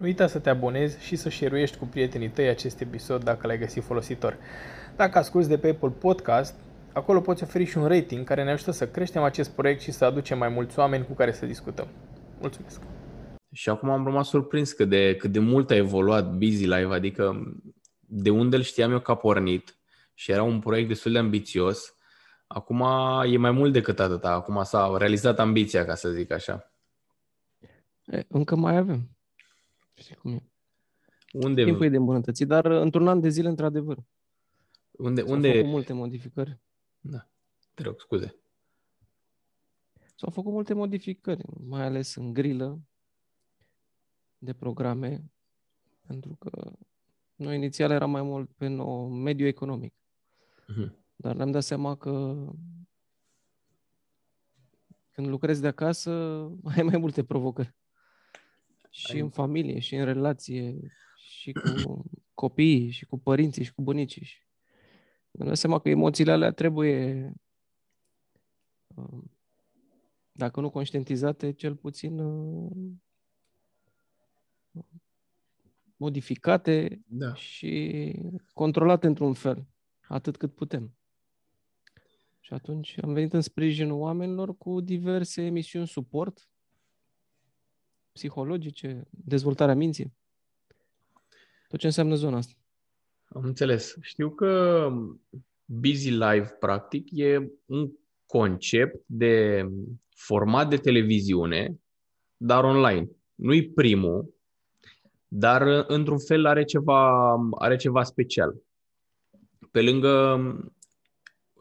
Nu uita să te abonezi și să share cu prietenii tăi acest episod dacă l-ai găsit folositor. Dacă asculti de pe Apple Podcast, acolo poți oferi și un rating care ne ajută să creștem acest proiect și să aducem mai mulți oameni cu care să discutăm. Mulțumesc! Și acum am rămas surprins cât de, cât de mult a evoluat Busy Live, adică de unde îl știam eu că a pornit și era un proiect destul de ambițios, acum e mai mult decât atâta, acum s-a realizat ambiția, ca să zic așa. E, încă mai avem. Știi cum e. Unde, Timpul e de îmbunătățit, dar într-un an de zile, într-adevăr. unde, S-au unde... făcut multe modificări. Da, te rog, scuze. S-au făcut multe modificări, mai ales în grilă de programe, pentru că noi inițial era mai mult pe nou mediu economic. Mhm. Dar ne-am dat seama că când lucrezi de acasă, ai mai multe provocări. Și Ai- în familie, și în relație, și cu copiii, și cu părinții, și cu bunicii. Și ne-am dat seama că emoțiile alea trebuie, uh, dacă nu conștientizate, cel puțin uh, modificate Da. și controlate într-un fel, atât cât putem. Și atunci am venit în sprijinul oamenilor cu diverse emisiuni suport, psihologice, dezvoltarea minții, tot ce înseamnă zona asta. Am înțeles. Știu că Busy Live, practic, e un concept de format de televiziune, dar online. Nu-i primul, dar într-un fel are ceva, are ceva special. Pe lângă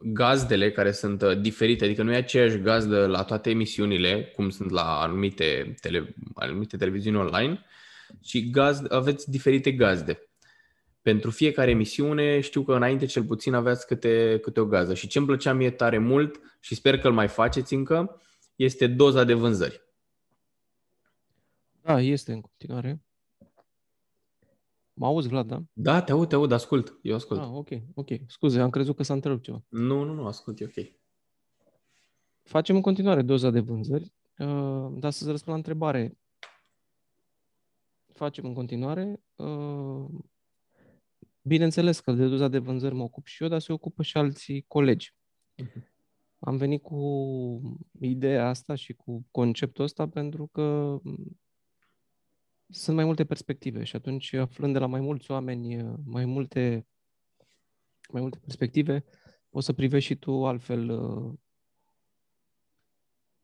gazdele care sunt uh, diferite, adică nu e aceeași gazdă la toate emisiunile, cum sunt la anumite, tele, anumite televiziuni online, ci gazd, aveți diferite gazde. Pentru fiecare emisiune știu că înainte cel puțin aveați câte, câte o gazdă. Și ce îmi plăcea mie tare mult și sper că îl mai faceți încă, este doza de vânzări. Da, este în continuare. Mă auzi, Vlad, da? Da, te aud, te aud, ascult. Eu ascult. Ah, ok, ok. Scuze, am crezut că s-a întrerupt ceva. Nu, nu, nu, ascult, e ok. Facem în continuare doza de vânzări, uh, dar să-ți răspund la întrebare. Facem în continuare. uh, Bineînțeles că de doza de vânzări mă ocup și eu, dar se ocupă și alții colegi. Mhm. Am venit cu ideea asta și cu conceptul ăsta pentru că m, sunt mai multe perspective și atunci aflând de la mai mulți oameni uh, mai multe, mai multe perspective, poți să privești și tu altfel uh,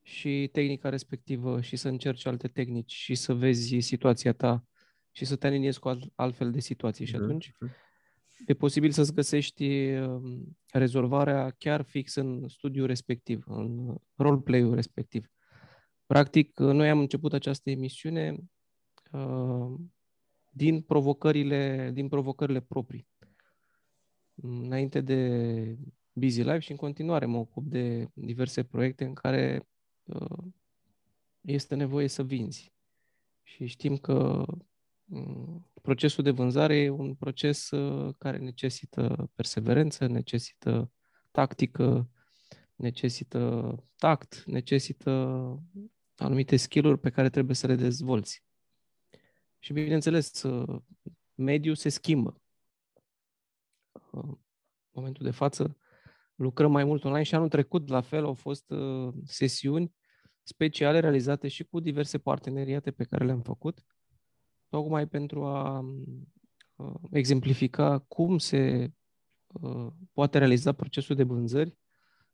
și tehnica respectivă și să încerci alte tehnici și să vezi situația ta și să te aliniezi cu alt- altfel de situații. Și Mhm. atunci e posibil să-ți găsești um, rezolvarea chiar fix în studiul respectiv, în roleplay-ul respectiv. Practic, noi am început această emisiune uh, din provocările, din provocările proprii. Înainte de Busy Life și în continuare mă ocup de diverse proiecte în care uh, este nevoie să vinzi. Și știm că mm, procesul de vânzare e un proces uh, care necesită perseverență, necesită tactică, necesită tact, necesită anumite skill-uri pe care trebuie să le dezvolți. Și bineînțeles, uh, mediul se schimbă. Uh, În momentul de față lucrăm mai mult online și anul trecut, la fel, au fost uh, sesiuni speciale realizate și cu diverse parteneriate pe care le-am făcut, tocmai pentru a uh, exemplifica cum se uh, poate realiza procesul de vânzări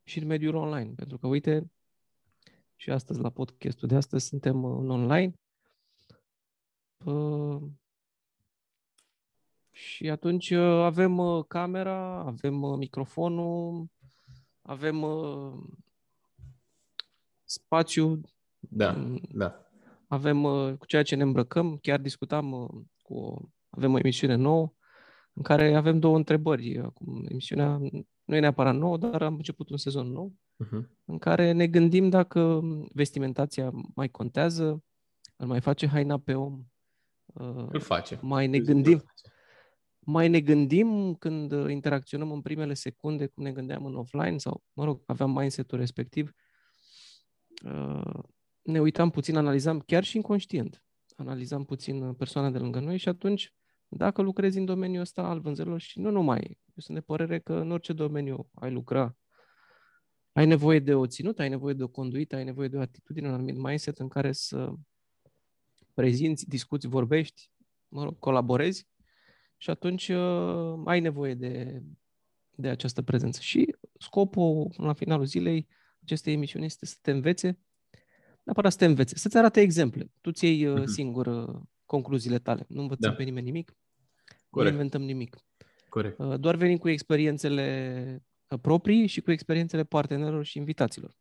și în mediul online. Pentru că, uite, și astăzi la podcastul de astăzi suntem în online. Uh, și atunci uh, avem uh, camera, avem uh, microfonul, avem uh, spațiu, Da, Mm. da. avem uh, cu ceea ce ne îmbrăcăm. Chiar discutam uh, cu o, avem o emisiune nouă în care avem două întrebări. Acum, emisiunea nu e neapărat nouă, dar am început un sezon nou Uh-huh. în care ne gândim dacă vestimentația mai contează, îl mai face haina pe om, uh, Îl face. mai ne Îl gândim, face. mai ne gândim când uh, interacționăm în primele secunde cum ne gândeam în offline sau, mă rog, aveam mindset-ul respectiv. Uh, Ne uitam puțin, analizam chiar și inconștient. analizam puțin persoana de lângă noi și atunci, dacă lucrezi în domeniul ăsta al vânzărilor și nu numai, eu sunt de părere că în orice domeniu ai lucra, ai nevoie de o ținută, ai nevoie de o conduită, ai nevoie de o atitudine, un anumit mindset în care să prezinți, discuți, vorbești, mă rog, colaborezi și atunci uh, ai nevoie de, de această prezență. Și scopul, la finalul zilei, acestei emisiuni este să te învețe, neapărat să te învețe, să-ți arate exemple. Tu ți iei uh, singur uh, concluziile tale. Nu învățăm da. pe nimeni nimic, Corect. nu inventăm nimic. Corect. Uh, doar venim cu experiențele uh, proprii și cu experiențele partenerilor și invitaților.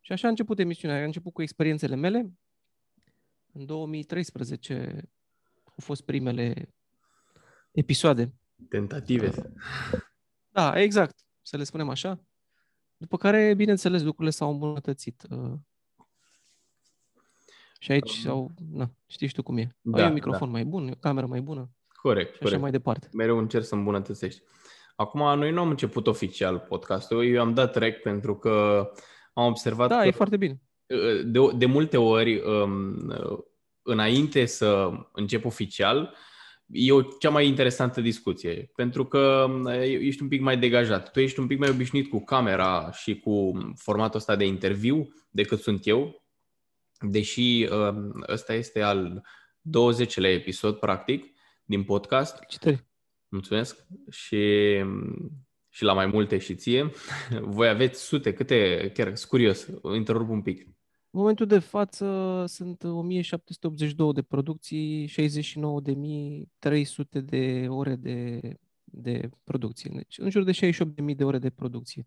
Și așa a început emisiunea. A început cu experiențele mele. În 2013 au fost primele episoade. Tentative. Da, exact. Să le spunem așa. După care, bineînțeles, lucrurile s-au îmbunătățit. Uh, și aici um, sau, na, știi și tu cum e. Da, ai un microfon da. mai bun, o cameră mai bună. Corect, și corect. așa mai departe. Mereu încerc să îmbunătățești. Acum, noi nu am început oficial podcastul. Eu am dat rec pentru că am observat Da, că e foarte bine. De, de multe ori, um, înainte să încep oficial, e o cea mai interesantă discuție, pentru că ești un pic mai degajat. Tu ești un pic mai obișnuit cu camera și cu formatul ăsta de interviu decât sunt eu, deși um, ăsta este al 20-lea episod, practic, din podcast. Citări. Mulțumesc. Și, și la mai multe și ție. Voi aveți sute, câte, chiar sunt curios, întrerup un pic. În momentul de față sunt 1782 de producții, 69.300 de ore de, de producție. Deci în jur de 68.000 de ore de producție.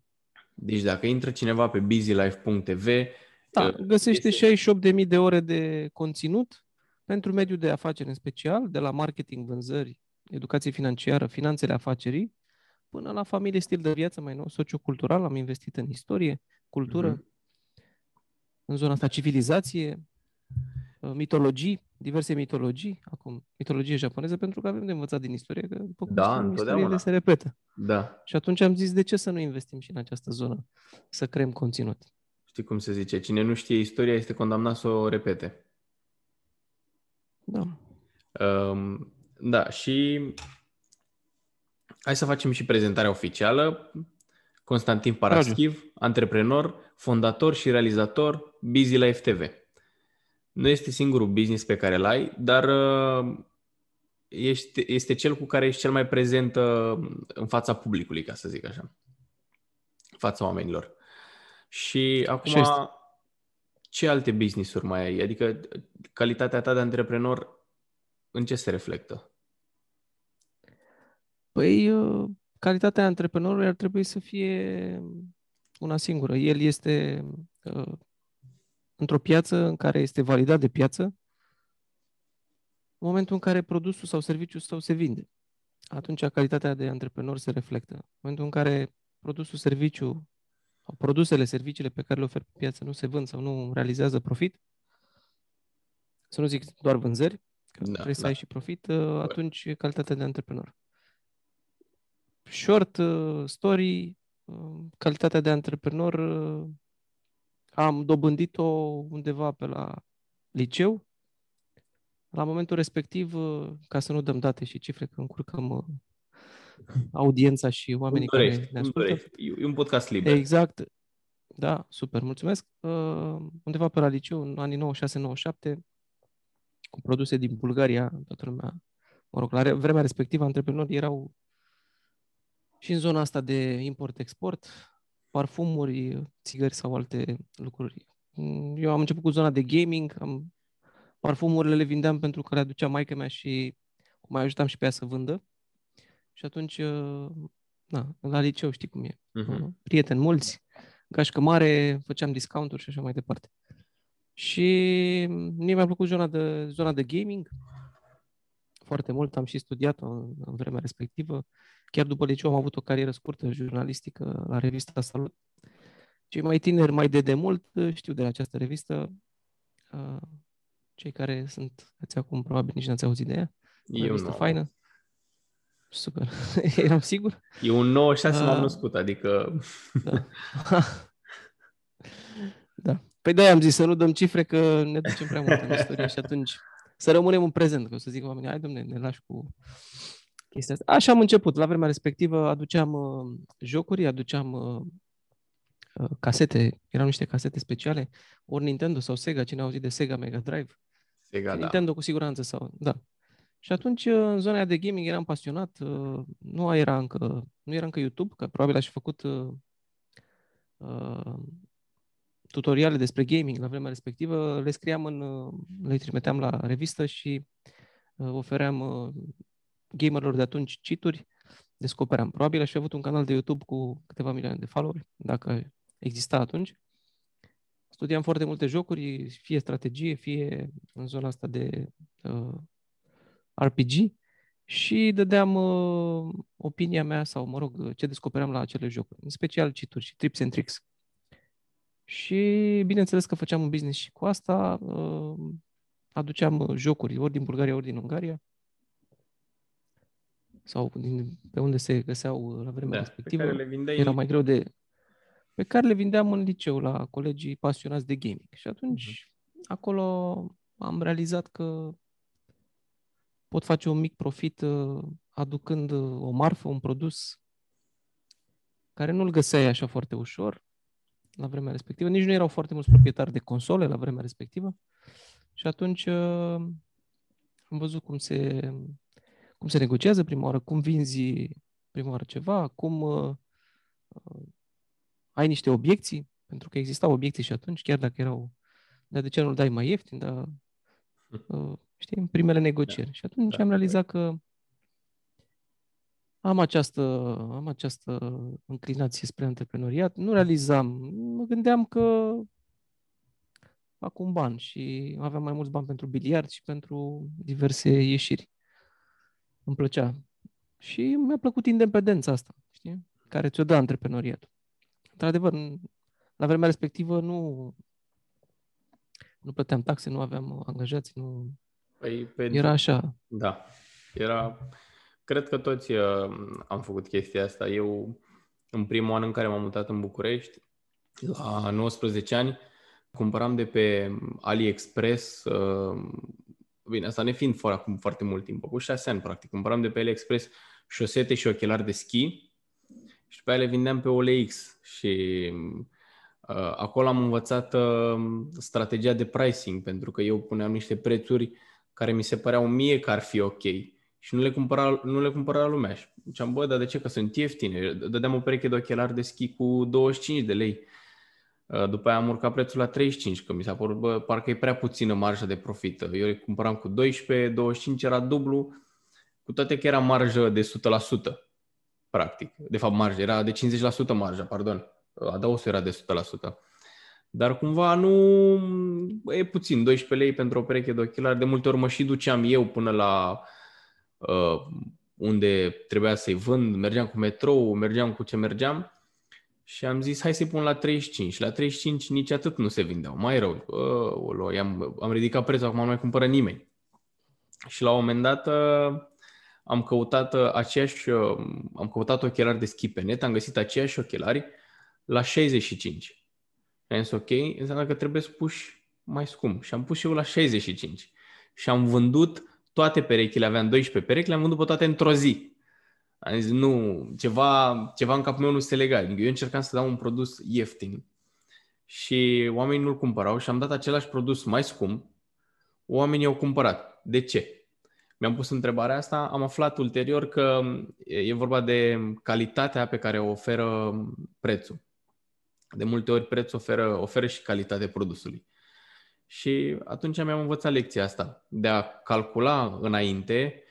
Deci dacă intră cineva pe busylife.tv da, uh, găsește este... 68.000 de ore de conținut pentru mediul de afaceri în special, de la marketing, vânzări, educație financiară, finanțele afacerii, până la familie, stil de viață mai nou, sociocultural. Am investit în istorie, cultură, mm-hmm în zona asta, civilizație, uh, mitologii, diverse mitologii, acum mitologie japoneză, pentru că avem de învățat din istorie, că după cum da, spun, istoriile se repetă. Da. Și atunci am zis, de ce să nu investim și în această zonă, să creăm conținut? Știi cum se zice, cine nu știe istoria este condamnat să o repete. Da. Um, da, și hai să facem și prezentarea oficială. Constantin Paraschiv, Raju. antreprenor, fondator și realizator Busy Life TV. Nu este singurul business pe care îl ai, dar uh, este, este cel cu care ești cel mai prezent uh, în fața publicului, ca să zic așa, în fața oamenilor. Și acum, și ce alte business-uri mai ai? Adică calitatea ta de antreprenor, în ce se reflectă? Păi, uh, calitatea antreprenorului ar trebui să fie una singură. El este uh, într-o piață în care este validat de piață în momentul în care produsul sau serviciul său se vinde. Atunci calitatea de antreprenor se reflectă. În momentul în care produsul, serviciu, sau produsele, serviciile pe care le ofer pe piață nu se vând sau nu realizează profit, să nu zic doar vânzări, că da, trebuie da. să ai și profit, uh, atunci e calitatea de antreprenor. Short uh, story, calitatea de antreprenor am dobândit-o undeva pe la liceu. La momentul respectiv, ca să nu dăm date și cifre, că încurcăm audiența și oamenii dorești, care ne ascultă. E un podcast liber. Exact. Da, super, mulțumesc. Undeva pe la liceu, în anii 96-97, cu produse din Bulgaria, toată lumea, mă rog, la vremea respectivă, antreprenorii erau și în zona asta de import-export, parfumuri, țigări sau alte lucruri. Eu am început cu zona de gaming, am, parfumurile le vindeam pentru că le aducea maica mea și mai ajutam și pe ea să vândă. Și atunci, uh, na, la liceu știi cum e. Uh-huh. Prieteni mulți, gașcă mare, făceam discounturi și așa mai departe. Și mie mi-a plăcut zona de, zona de gaming foarte mult, am și studiat în, în vremea respectivă. Chiar după liceu am avut o carieră scurtă jurnalistică la revista Salut. Cei mai tineri, mai de demult, știu de la această revistă. Cei care sunt ați acum, probabil nici n-ați auzit de ea. O Eu revistă nu. faină. Super. Eram sigur? E un 96 uh, m-am născut, adică... Da. da. Păi de am zis să nu dăm cifre că ne ducem prea mult în istorie și atunci să rămânem în prezent, că o să zic oamenii, hai domne, ne lași cu chestia asta. Așa am început. La vremea respectivă aduceam uh, jocuri, aduceam uh, uh, casete, erau niște casete speciale, ori Nintendo sau Sega, cine a auzit de Sega Mega Drive? Sega, da. Nintendo cu siguranță sau, da. Și atunci, uh, în zona de gaming, eram pasionat. uh, Nu era încă, nu era încă YouTube, că probabil aș fi făcut uh, uh, tutoriale despre gaming la vremea respectivă. Le scriam în, uh, le trimiteam la revistă și uh, ofeream uh, gamerilor de atunci cituri, descopeream. Probabil aș fi avut un canal de YouTube cu câteva milioane de followeri, dacă exista atunci. Studiam foarte multe jocuri, fie strategie, fie în zona asta de uh, RPG și dădeam uh, opinia mea sau, mă rog, ce descopeream la acele jocuri, în special cituri și tips and tricks. Și bineînțeles că făceam un business și cu asta, uh, aduceam uh, jocuri ori din Bulgaria, ori din Ungaria, sau din, pe unde se găseau uh, la vremea Da, pe respectivă. care le vindeai Era mai greu de... Pe care le vindeam în liceu la colegii pasionați de gaming. Și atunci, acolo am realizat că pot face un mic profit uh, aducând uh, o marfă, un produs care nu-l găseai așa foarte ușor la vremea respectivă. Nici nu erau foarte mulți proprietari de console la vremea respectivă. Și atunci uh, am văzut cum se, cum se negociază prima oară, cum vinzi prima oară ceva, cum uh, uh, ai niște obiecții, pentru că existau obiecții și atunci, chiar dacă erau, dar de ce nu-l dai mai ieftin, dar uh, știi, în primele negocieri. Și atunci Da, am realizat că am această, am această înclinație spre antreprenoriat. Nu realizam, mă gândeam că fac un ban și aveam mai mulți bani pentru biliard și pentru diverse ieșiri. Îmi plăcea. Și mi-a plăcut independența asta, știi? Care ți-o dă antreprenoriatul. Într-adevăr, n- la vremea respectivă nu, nu plăteam taxe, nu aveam angajați, nu... Păi, pe Era așa. Da. Era... Cred că toți uh, am făcut chestia asta. Eu, în primul an în care m-am mutat în București, la 19 ani, cumpăram de pe AliExpress, uh, bine, asta ne fiind fără acum foarte mult timp, cu 6 ani practic, cumpăram de pe AliExpress șosete și ochelari de schi și după aia le vindeam pe OLX și uh, acolo am învățat uh, strategia de pricing, pentru că eu puneam niște prețuri care mi se păreau mie că ar fi ok și nu le cumpăra, nu le cumpăra lumea. Și ziceam, bă, dar de ce? Că sunt ieftine. Dădeam o pereche de ochelari de schi cu 25 de lei. Uh, După aia am urcat prețul la 35, că mi s-a părut, bă, parcă e prea puțină marjă de profit. Eu le cumpăram cu 12, 25 era dublu, cu toate că era marjă de 100%, practic. De fapt, marjă, era de 50% marja, pardon. Adausul era de 100%. Dar cumva nu bă, e puțin, 12 lei pentru o pereche de ochelari. De multe ori mă și duceam eu până la uh, unde trebuia să-i vând, mergeam cu metrou, mergeam cu ce mergeam și am zis hai să-i pun la 35. Și la 35 nici atât nu se vindeau, mai rău. Uh, am, am ridicat prețul, acum nu mai cumpără nimeni. Și la un moment dat uh, am căutat uh, aceeași, uh, am căutat ochelari de schi pe net, am găsit aceiași ochelari la 65. Și am zis ok, înseamnă că trebuie să puși mai scump. Și am pus și eu la 65. Și am vândut toate perechile, aveam 12 perechi, le-am vândut pe toate într-o zi. Am zis, nu, ceva, ceva în capul meu nu se lega. Adică eu încercam să dau un produs ieftin și oamenii nu-l cumpărau și am dat același produs mai scump. Oamenii au cumpărat. De ce? Mi-am pus întrebarea asta, am aflat ulterior că e vorba de calitatea pe care o oferă prețul. De multe ori prețul oferă, oferă și calitatea produsului. Și atunci mi-am învățat lecția asta, de a calcula înainte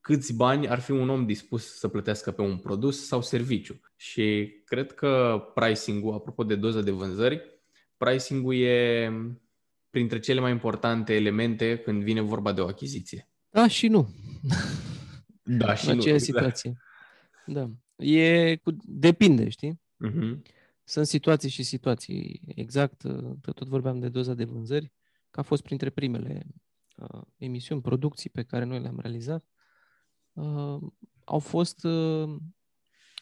câți bani ar fi un om dispus să plătească pe un produs sau serviciu. Și cred că pricing-ul, apropo de doză de vânzări, pricing-ul e printre cele mai importante elemente când vine vorba de o achiziție. Da și nu. Da, și în nu. aceeași exact. situație. Da. E cu... Depinde, știi? Uh-huh. Sunt situații și situații. Exact, uh, că tot vorbeam de doza de vânzări, că a fost printre primele uh, emisiuni, producții pe care noi le-am realizat. Uh, au fost uh,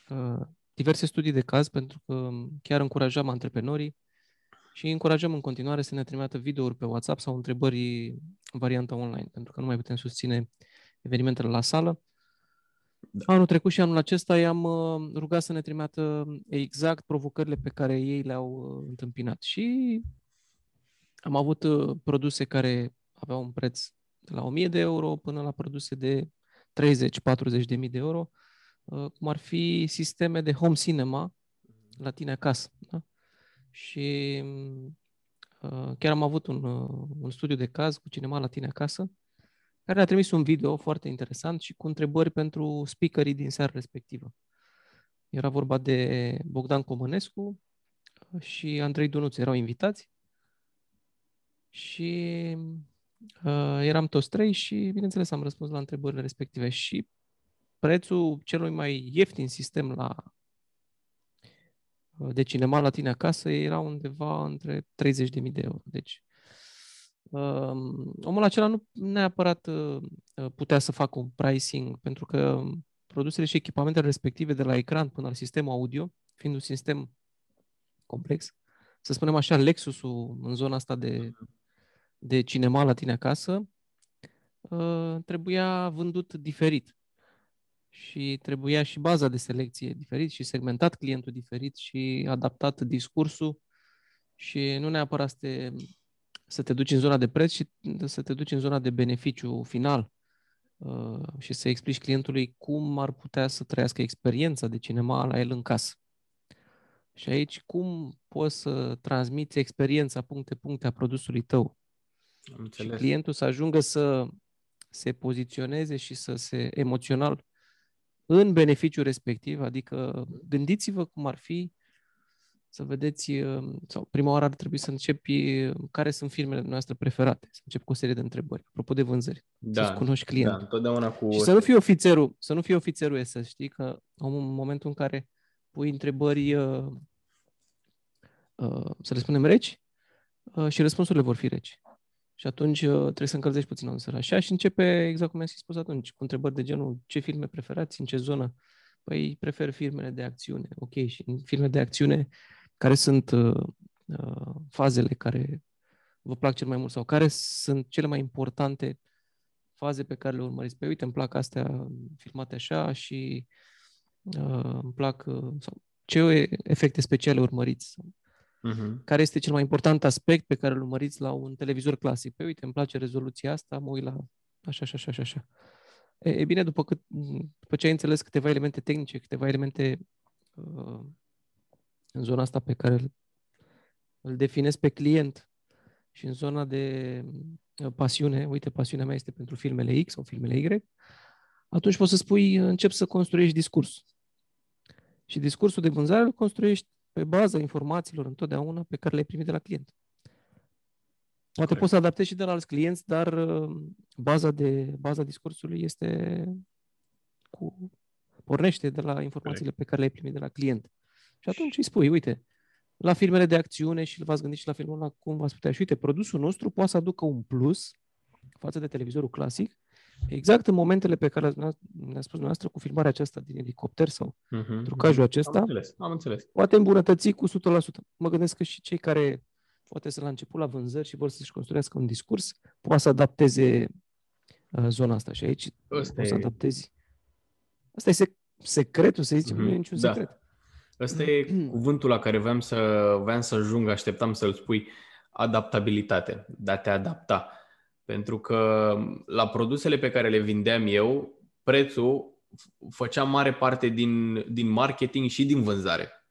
uh, diverse studii de caz pentru că chiar încurajam antreprenorii și încurajăm în continuare să ne trimită videouri pe WhatsApp sau întrebări în varianta online, pentru că nu mai putem susține evenimentele la sală. Da. Anul trecut și anul acesta i-am uh, rugat să ne trimită exact provocările pe care ei le-au uh, întâmpinat. Și am avut uh, produse care aveau un preț de la 1000 de euro până la produse de 30-40 de mii de euro, cum ar fi sisteme de home cinema la tine acasă. Da? Și chiar am avut un, un studiu de caz cu cinema la tine acasă, care ne-a trimis un video foarte interesant și cu întrebări pentru speakerii din seara respectivă. Era vorba de Bogdan Comănescu și Andrei Dunuț erau invitați și uh, eram toți trei și, bineînțeles, am răspuns la întrebările respective și prețul celui mai ieftin sistem la de cinema la tine acasă era undeva între 30.000 de euro. Deci Um, omul acela nu neapărat uh, putea să facă un pricing, pentru că produsele și echipamentele respective de la ecran până la sistemul audio, fiind un sistem complex, să spunem așa, Lexusul în zona asta de, de cinema la tine acasă, uh, trebuia vândut diferit. Și trebuia și baza de selecție diferit și segmentat clientul diferit și adaptat discursul și nu neapărat să te să te duci în zona de preț și să te duci în zona de beneficiu final uh, și să explici clientului cum ar putea să trăiască experiența de cinema la el în casă. Și aici cum poți să transmiți experiența puncte-puncte a produsului tău. Am și clientul să ajungă să se poziționeze și să se emoțional în beneficiu respectiv, adică gândiți-vă cum ar fi să vedeți, uh, sau prima oară ar trebui să începi uh, care sunt filmele noastre preferate, să încep cu o serie de întrebări, apropo de vânzări, da, să-ți cunoști clientul. Da, întotdeauna cu... Și să nu fii ofițerul, să nu fii ofițerul să știi că în momentul în care pui întrebări, uh, uh, să le spunem reci, uh, și răspunsurile vor fi reci. Și atunci uh, trebuie să încălzești puțin în așa și începe exact cum ai spus atunci, cu întrebări de genul ce filme preferați, în ce zonă. Păi prefer filmele de acțiune, ok, și în filme de acțiune care sunt uh, uh, fazele care vă plac cel mai mult sau care sunt cele mai importante faze pe care le urmăriți. Pe păi uite, îmi plac astea filmate așa și uh, îmi plac uh, sau ce efecte speciale urmăriți. Uh-huh. Care este cel mai important aspect pe care îl urmăriți la un televizor clasic? Pe păi uite, îmi place rezoluția asta, mă uit la așa, așa, așa, așa. E, e bine, după, cât, după ce ai înțeles câteva elemente tehnice, câteva elemente uh, în zona asta pe care îl, îl definez pe client și în zona de uh, pasiune, uite, pasiunea mea este pentru filmele X sau filmele Y, atunci poți să spui, încep să construiești discurs. Și discursul de vânzare îl construiești pe baza informațiilor întotdeauna pe care le-ai primit de la client. Poate Corect. poți să adaptezi și de la alți clienți, dar uh, baza, de, baza discursului este cu, pornește de la informațiile Corect. pe care le-ai primit de la client. Și atunci îi spui, uite, la filmele de acțiune și v-ați gândit și la filmul ăla cum v-ați putea. Și uite, produsul nostru poate să aducă un plus față de televizorul clasic, exact în momentele pe care ne-a spus noastră cu filmarea aceasta din elicopter sau uh-huh, trucajul acesta, am înțeles, am înțeles. poate îmbunătăți cu 100%. Mă gândesc că și cei care poate să la început la vânzări și vor să-și construiască un discurs, poate să adapteze uh, zona asta. Și aici Asta poți e... să adaptezi. Asta e sec- secretul, să zicem, uh-huh. nu e niciun da. secret. Ăsta e cuvântul la care vreau să, vreau să ajung, așteptam să-l spui, adaptabilitate, de a te adapta. Pentru că la produsele pe care le vindeam eu, prețul făcea mare parte din, din marketing și din vânzare.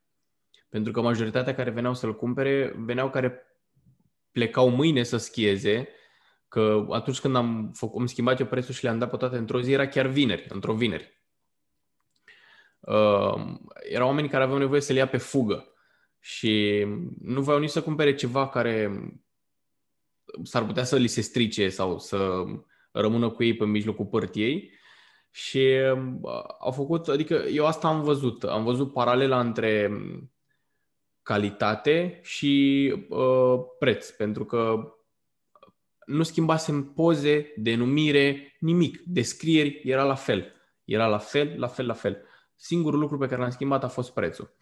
Pentru că majoritatea care veneau să-l cumpere, veneau care plecau mâine să schieze, că atunci când am, făcut, am schimbat eu prețul și le-am dat pe toate într-o zi, era chiar vineri, într-o vineri. Uh, erau oameni care aveau nevoie să le ia pe fugă și nu voiau nici să cumpere ceva care s-ar putea să li se strice sau să rămână cu ei pe mijlocul părtiei și uh, au făcut, adică eu asta am văzut, am văzut paralela între calitate și uh, preț, pentru că nu schimbasem poze, denumire, nimic. Descrieri era la fel. Era la fel, la fel, la fel. Singurul lucru pe care l-am schimbat a fost prețul.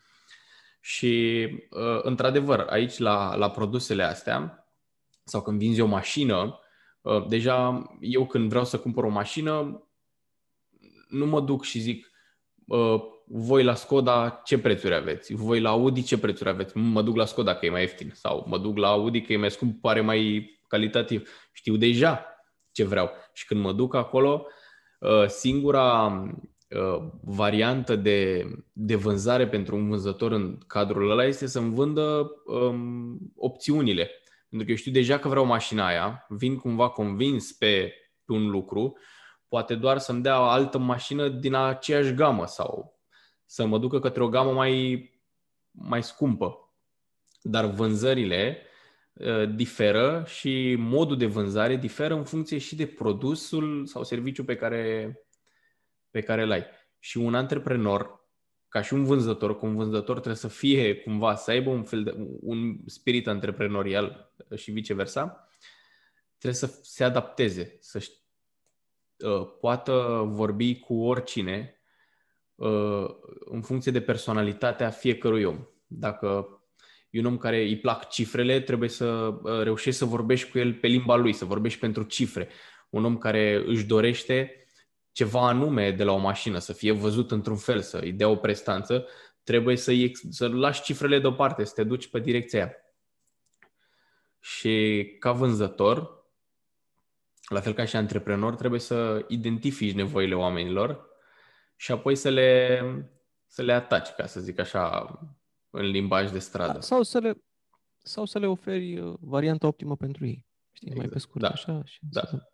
Și, uh, într-adevăr, aici la, la produsele astea, sau când vinzi o mașină, uh, deja eu când vreau să cumpăr o mașină, nu mă duc și zic, uh, voi la Skoda ce prețuri aveți? Voi la Audi ce prețuri aveți? Mă duc la Skoda că e mai ieftin sau mă duc la Audi că e mai scump, pare mai calitativ. Știu deja ce vreau. Și când mă duc acolo, singura Uh, variantă de, de vânzare pentru un vânzător în cadrul ăla este să-mi vândă um, opțiunile. Pentru că eu știu deja că vreau mașina aia, vin cumva convins pe, pe un lucru, poate doar să-mi dea o altă mașină din aceeași gamă sau să mă ducă către o gamă mai, mai scumpă. Dar vânzările uh, diferă și modul de vânzare diferă în funcție și de produsul sau serviciu pe care pe care îl ai. Și un antreprenor, ca și un vânzător, cu un vânzător trebuie să fie cumva, să aibă un fel de un spirit antreprenorial și viceversa, trebuie să se adapteze, să uh, poată vorbi cu oricine uh, în funcție de personalitatea fiecărui om. Dacă e un om care îi plac cifrele, trebuie să uh, reușești să vorbești cu el pe limba lui, să vorbești pentru cifre. Un om care își dorește ceva anume de la o mașină, să fie văzut într-un fel, să îi dea o prestanță, trebuie să, să lași cifrele deoparte, să te duci pe direcția aia. Și ca vânzător, la fel ca și antreprenor, trebuie să identifici nevoile oamenilor și apoi să le, să le ataci, ca să zic așa, în limbaj de stradă. Sau să le, sau să le oferi uh, varianta optimă pentru ei. Știi, exact. mai pe scurt da. așa. Și da. Să...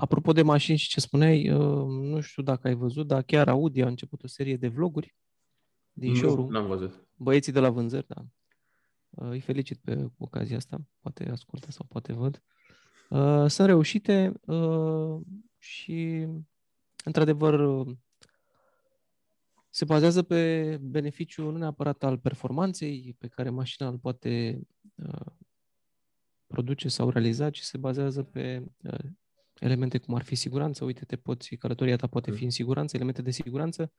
Apropo de mașini și ce spuneai, uh, nu știu dacă ai văzut, dar chiar Audi a început o serie de vloguri din nu, showroom. Nu am văzut. Băieții de la vânzări, da. Uh, îi felicit pe ocazia asta, poate ascultă sau poate văd. Uh, sunt reușite și, într-adevăr, se bazează pe beneficiul nu neapărat al performanței pe care mașina îl poate produce sau realiza, ci se bazează pe elemente cum ar fi siguranță, uite, te poți, călătoria ta poate fi în siguranță, elemente de siguranță,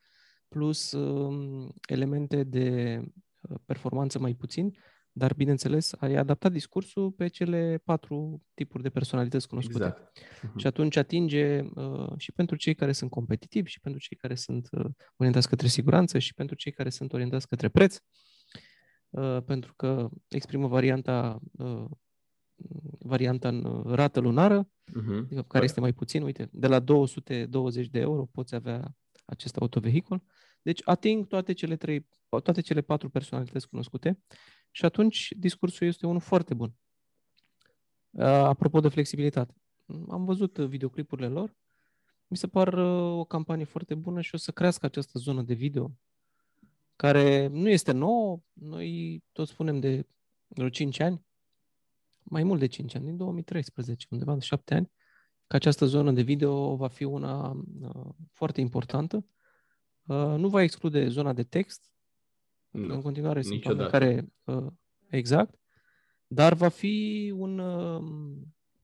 plus um, elemente de uh, performanță mai puțin, dar, bineînțeles, ai adaptat discursul pe cele patru tipuri de personalități cunoscute. Exact. Uh-huh. Și atunci atinge uh, și pentru cei care sunt competitivi, și pentru cei care sunt uh, orientați către siguranță, și pentru cei care sunt orientați către preț, uh, pentru că exprimă varianta uh, varianta în uh, rată lunară, uh-huh. care păi. este mai puțin, uite, de la 220 de euro poți avea acest autovehicul. Deci ating toate cele trei, toate cele patru personalități cunoscute și atunci discursul este unul foarte bun. Uh, apropo de flexibilitate, am văzut videoclipurile lor, mi se par uh, o campanie foarte bună și o să crească această zonă de video care nu este nouă, noi tot spunem de vreo 5 ani, mai mult de 5 ani, din 2013, undeva de 7 ani, că această zonă de video va fi una uh, foarte importantă. Uh, nu va exclude zona de text, nu, în continuare sunt oameni care, uh, exact, dar va fi un, uh,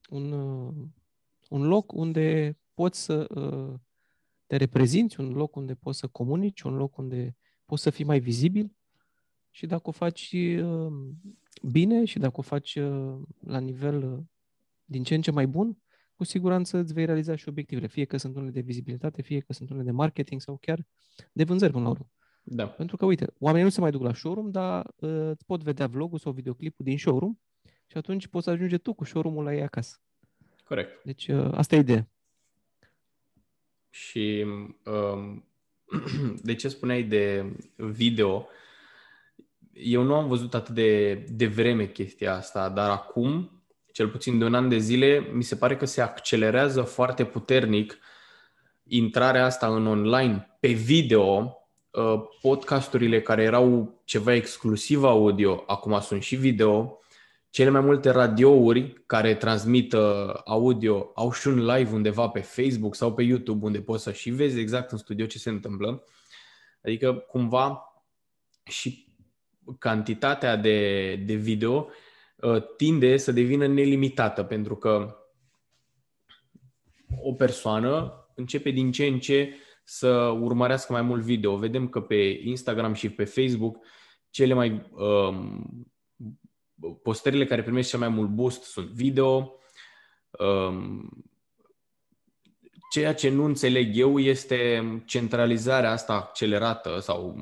un, uh, un loc unde poți să uh, te reprezinți, un loc unde poți să comunici, un loc unde poți să fii mai vizibil și dacă o faci uh, bine și dacă o faci uh, la nivel uh, din ce în ce mai bun, cu siguranță îți vei realiza și obiectivele, fie că sunt unele de vizibilitate, fie că sunt unele de marketing sau chiar de vânzări până la urmă. Da. Pentru că, uite, oamenii nu se mai duc la showroom, dar uh, îți pot vedea vlogul sau videoclipul din showroom și atunci poți ajunge tu cu showroom-ul la ei acasă. Corect. Deci, uh, asta e ideea. Și um, de ce spuneai de video, eu nu am văzut atât de, de vreme chestia asta, dar acum, cel puțin de un an de zile, mi se pare că se accelerează foarte puternic intrarea asta în online pe video. Uh, podcasturile care erau ceva exclusiv audio, acum sunt și video. Cele mai multe radiouri care transmit uh, audio au și un live undeva pe Facebook sau pe YouTube unde poți să și vezi exact în studio ce se întâmplă. Adică cumva și cantitatea de, de video uh, tinde să devină nelimitată, pentru că o persoană începe din ce în ce să urmărească mai mult video. Vedem că pe Instagram și pe Facebook cele mai um, postările care primesc cel mai mult boost sunt video. Um, ceea ce nu înțeleg eu este centralizarea asta accelerată sau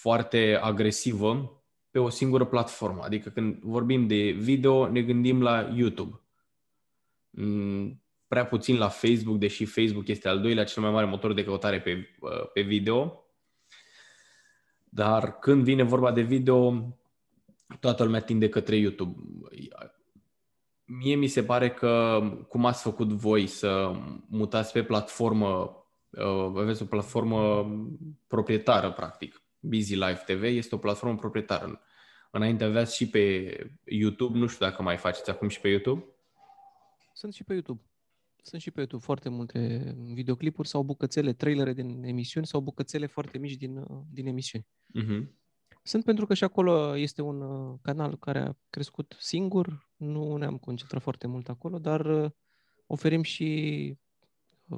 foarte agresivă pe o singură platformă. Adică când vorbim de video, ne gândim la YouTube. Mm, prea puțin la Facebook, deși Facebook este al doilea cel mai mare motor de căutare pe, uh, pe video. Dar când vine vorba de video, toată lumea tinde către YouTube. Mie mi se pare că cum ați făcut voi să mutați pe platformă, uh, aveți o platformă proprietară, practic. Busy Life TV este o platformă proprietară. Înainte aveați și pe YouTube, nu știu dacă mai faceți acum și pe YouTube. Sunt și pe YouTube. Sunt și pe YouTube foarte multe videoclipuri sau bucățele, trailere din emisiuni sau bucățele foarte mici din, uh, din emisiuni. Uh-huh. Sunt pentru că și acolo este un uh, canal care a crescut singur, nu ne-am concentrat foarte mult acolo, dar uh, oferim și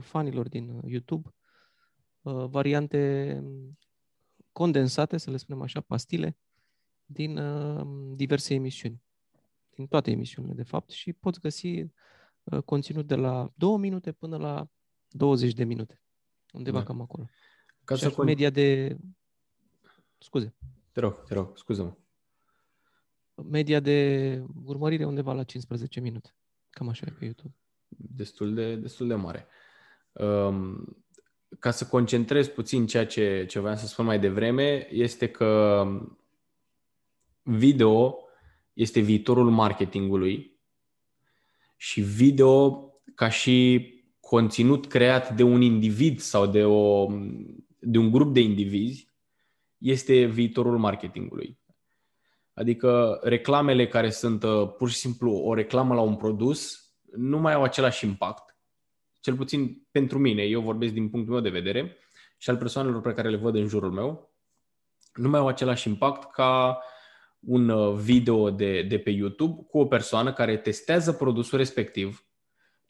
fanilor din YouTube variante condensate, să le spunem așa, pastile, din diverse emisiuni, din toate emisiunile, de fapt, și poți găsi Uh, conținut de la 2 minute până la 20 de minute. Undeva da. cam acolo. Ca și să con... media de... Scuze. Te rog, te rog, scuză-mă. Media de urmărire undeva la 15 minute. Cam așa e pe YouTube. Destul de, destul de mare. Um, ca să concentrez puțin ceea ce, ce voiam să spun mai devreme, este că video este viitorul marketingului și video ca și conținut creat de un individ sau de, o, de un grup de indivizi este viitorul marketingului. Adică reclamele care sunt uh, pur și simplu o reclamă la un produs nu mai au același impact. Cel puțin pentru mine, eu vorbesc din punctul meu de vedere și al persoanelor pe care le văd în jurul meu, nu mai au același impact ca uh, un uh, video de, de pe YouTube cu o persoană care testează produsul respectiv,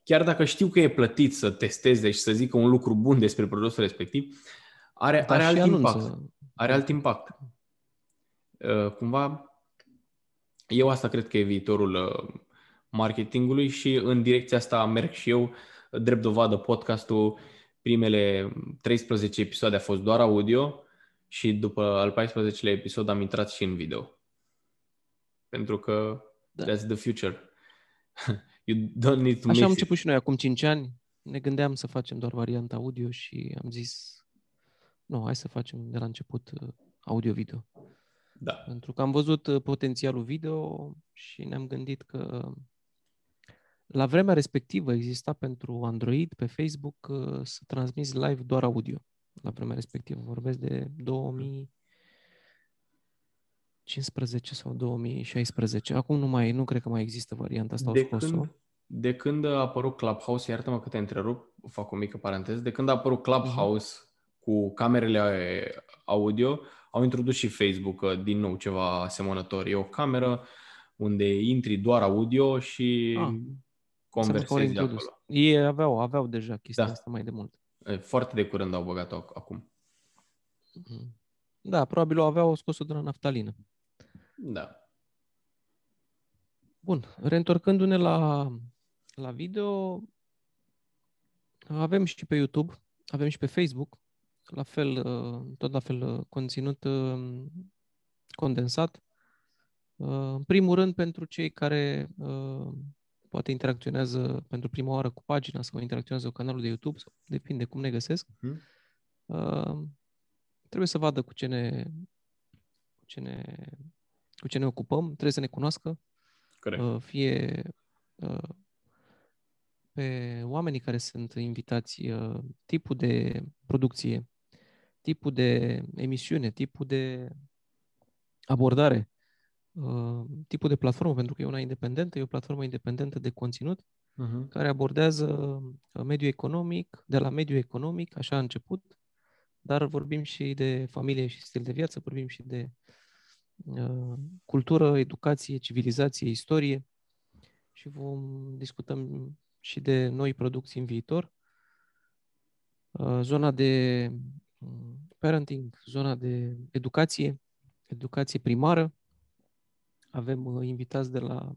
chiar dacă știu că e plătit să testeze și să zică un lucru bun despre produsul respectiv, are, are alt anunță. impact. Are alt impact. Uh, cumva, eu asta cred că e viitorul uh, marketingului și în direcția asta merg și eu, drept dovadă podcastul, primele 13 episoade a fost doar audio și după al 14-lea episod am intrat și în video pentru că da. that's the future. you don't need to Așa am început it. și noi acum 5 ani. Ne gândeam să facem doar varianta audio și am zis nu, hai să facem de la început uh, audio-video. Da. Pentru că am văzut uh, potențialul video și ne-am gândit că la vremea respectivă exista pentru Android pe Facebook uh, să transmiți live doar audio. La vremea respectivă. Vorbesc de 2000 2015 sau 2016. Acum nu mai, nu cred că mai există varianta asta. De când, de când a apărut Clubhouse, iartă-mă că te întrerup, fac o mică paranteză, de când a apărut Clubhouse uh-huh. cu camerele audio, au introdus și Facebook uh, din nou ceva asemănător. E o cameră unde intri doar audio și ah, conversezi de acolo. Ei aveau, aveau deja chestia da. asta mai de mult. Foarte de curând au băgat-o acum. Mhm. Da, probabil o aveau scos-o de la naftalină. Da. Bun, reîntorcându-ne la, la video, avem și pe YouTube, avem și pe Facebook, la fel, uh, tot la fel uh, conținut uh, condensat. În primul rând pentru cei care poate interacționează pentru prima oară cu pagina sau interacționează cu canalul de YouTube, sau depinde cum ne găsesc. Uh-huh. Trebuie să vadă cu ce ne, cu ce ne cu ce ne ocupăm, trebuie să ne cunoască, Corect. Uh, fie uh, pe oamenii care sunt invitați, uh, tipul de producție, tipul de emisiune, tipul de abordare, tipul de platformă, pentru că e una independentă, e o platformă independentă de conținut, uh-huh. care abordează mediul economic, de la mediul economic, așa a început, dar vorbim și de familie și stil de viață, vorbim și de Uh, cultură, educație, civilizație, istorie și vom discutăm și de noi producții în viitor. Uh, zona de uh, parenting, zona de educație, educație primară. Avem uh, invitați de la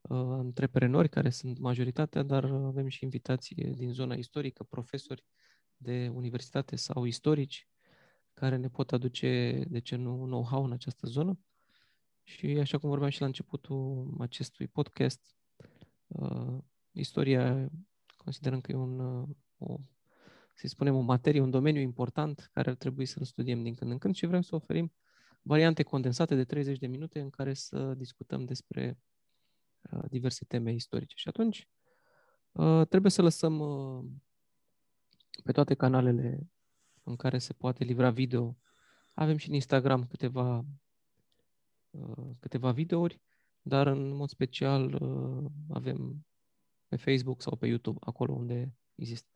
uh, antreprenori, care sunt majoritatea, dar avem și invitații din zona istorică, profesori de universitate sau istorici, care ne pot aduce, de ce nu, know-how în această zonă. Și așa cum vorbeam și la începutul acestui podcast, uh, istoria considerăm că e un, uh, o, să spunem, o materie, un domeniu important care ar trebui să-l studiem din când în când și vrem să oferim variante condensate de 30 de minute în care să discutăm despre uh, diverse teme istorice. Și atunci uh, trebuie să lăsăm uh, pe toate canalele în care se poate livra video. Avem și în Instagram câteva, uh, câteva videouri, dar în mod special uh, avem pe Facebook sau pe YouTube, acolo unde există.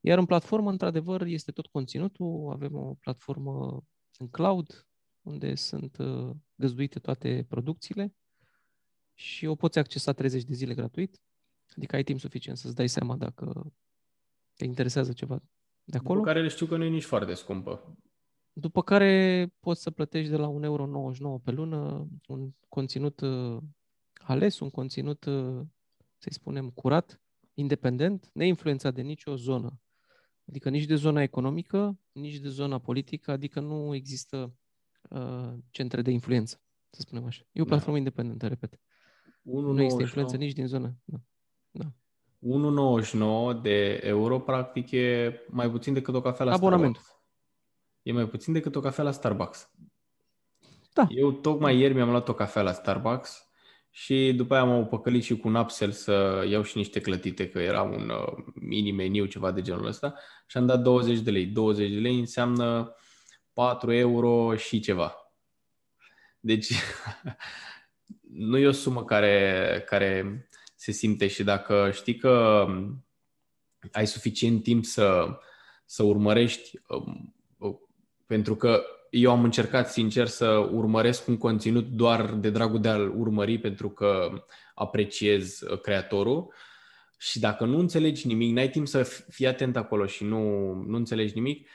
Iar în platformă, într-adevăr, este tot conținutul. Avem o platformă în cloud, unde sunt uh, găzduite toate producțiile și o poți accesa 30 de zile gratuit. Adică ai timp suficient să-ți dai seama dacă te interesează ceva de acolo. După care le știu că nu e nici foarte scumpă. După care poți să plătești de la 1,99 euro pe lună un conținut uh, ales, un conținut, uh, să-i spunem, curat, independent, neinfluențat de nicio zonă. Adică nici de zona economică, nici de zona politică, adică nu există uh, centre de influență, să spunem așa. E o da. platformă da. independentă, repet. 1, nu există influență nici din zonă. Da. da. 1,99 de euro, practic, e mai puțin decât o cafea la Abonament. Starbucks. E mai puțin decât o cafea la Starbucks. Da. Eu tocmai ieri mi-am luat o cafea la Starbucks și după aia m-am păcălit și cu un upsell să iau și niște clătite, că era un uh, mini meniu, ceva de genul ăsta, și am dat 20 de lei. 20 de lei înseamnă 4 euro și ceva. Deci nu e o sumă care, care se simte și dacă știi că um, ai suficient timp să, să urmărești, um, uh, pentru că eu am încercat sincer să urmăresc un conținut doar de dragul de a-l urmări pentru că apreciez uh, creatorul și dacă nu înțelegi nimic, n-ai timp să fii atent acolo și nu, nu înțelegi nimic,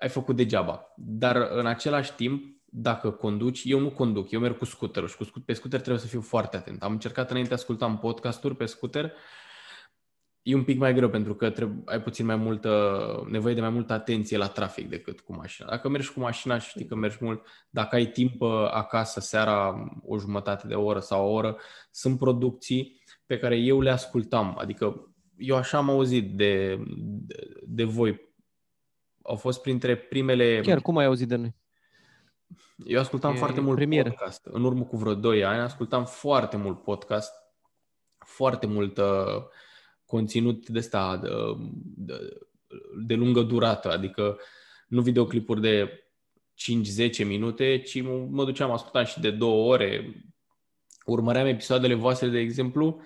ai făcut degeaba. Dar în același timp, dacă conduci, eu nu conduc, eu merg cu scooterul și cu scut, pe scooter trebuie să fiu foarte atent. Am încercat înainte, ascultam podcasturi pe scooter, e un pic mai greu pentru că trebuie, ai puțin mai multă, nevoie de mai multă atenție la trafic decât cu mașina. Dacă mergi cu mașina și știi că mergi mult, dacă ai timp uh, acasă, seara, o jumătate de oră sau o oră, sunt producții pe care eu le ascultam. Adică eu așa am auzit de, de, de voi. Au fost printre primele... Chiar cum ai auzit de noi? Eu ascultam e foarte mult premieră. podcast. În urmă cu vreo 2 ani ascultam foarte mult podcast, foarte mult uh, conținut de ăsta de, de, de lungă durată, adică nu videoclipuri de 5-10 minute, ci mă, mă duceam, ascultam și de două ore, urmăream episoadele voastre, de exemplu,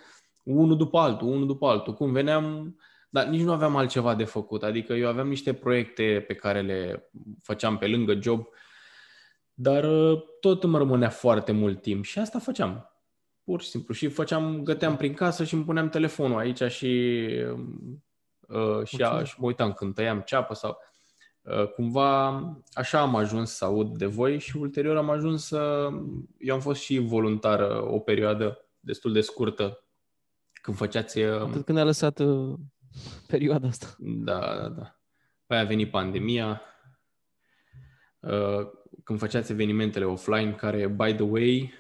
unul după altul, unul după altul. Cum veneam, dar nici nu aveam altceva de făcut. Adică eu aveam niște proiecte pe care le făceam pe lângă job dar uh, tot îmi rămânea foarte mult timp și asta făceam. Pur și simplu. Și făceam, găteam prin casă și îmi puneam telefonul aici și, uh, și, a, și mă uitam când tăiam ceapă sau... Uh, cumva așa am ajuns să aud de voi și ulterior am ajuns să... Eu am fost și voluntar uh, o perioadă destul de scurtă când făceați... Uh, Atât când a lăsat uh, perioada asta. Da, da, da. Păi a venit pandemia, uh, când făceați evenimentele offline, care, by the way,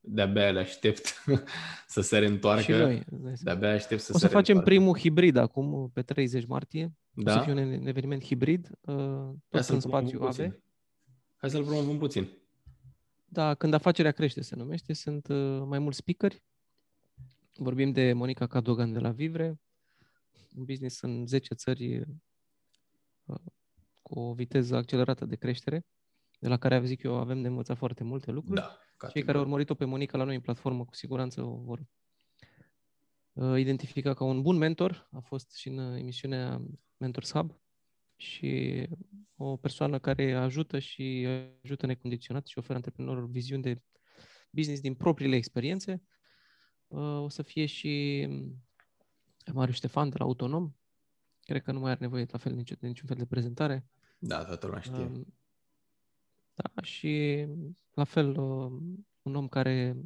de-abia le aștept să se reîntoarcă. Și noi. De-abia aștept să o se să facem primul hibrid acum, pe 30 martie. Da? O să fie un eveniment hibrid, uh, tot în spațiu AVE. Hai să-l promovăm puțin. Da, când afacerea crește se numește, sunt uh, mai mulți speakeri. Vorbim de Monica Cadogan de la Vivre, un business în 10 țări uh, cu o viteză accelerată de creștere de la care, zic eu, avem de învățat foarte multe lucruri. Da, Cei care au urmărit-o pe Monica la noi în platformă, cu siguranță o vor uh, identifica ca un bun mentor. A fost și în emisiunea Mentors Hub și o persoană care ajută și ajută necondiționat și oferă antreprenorilor viziuni de business din propriile experiențe. Uh, o să fie și Marius Ștefan de la Autonom, Cred că nu mai are nevoie la fel nici, de niciun fel de prezentare. Da, toată lumea știe. Um, Da, și la fel, uh, un om care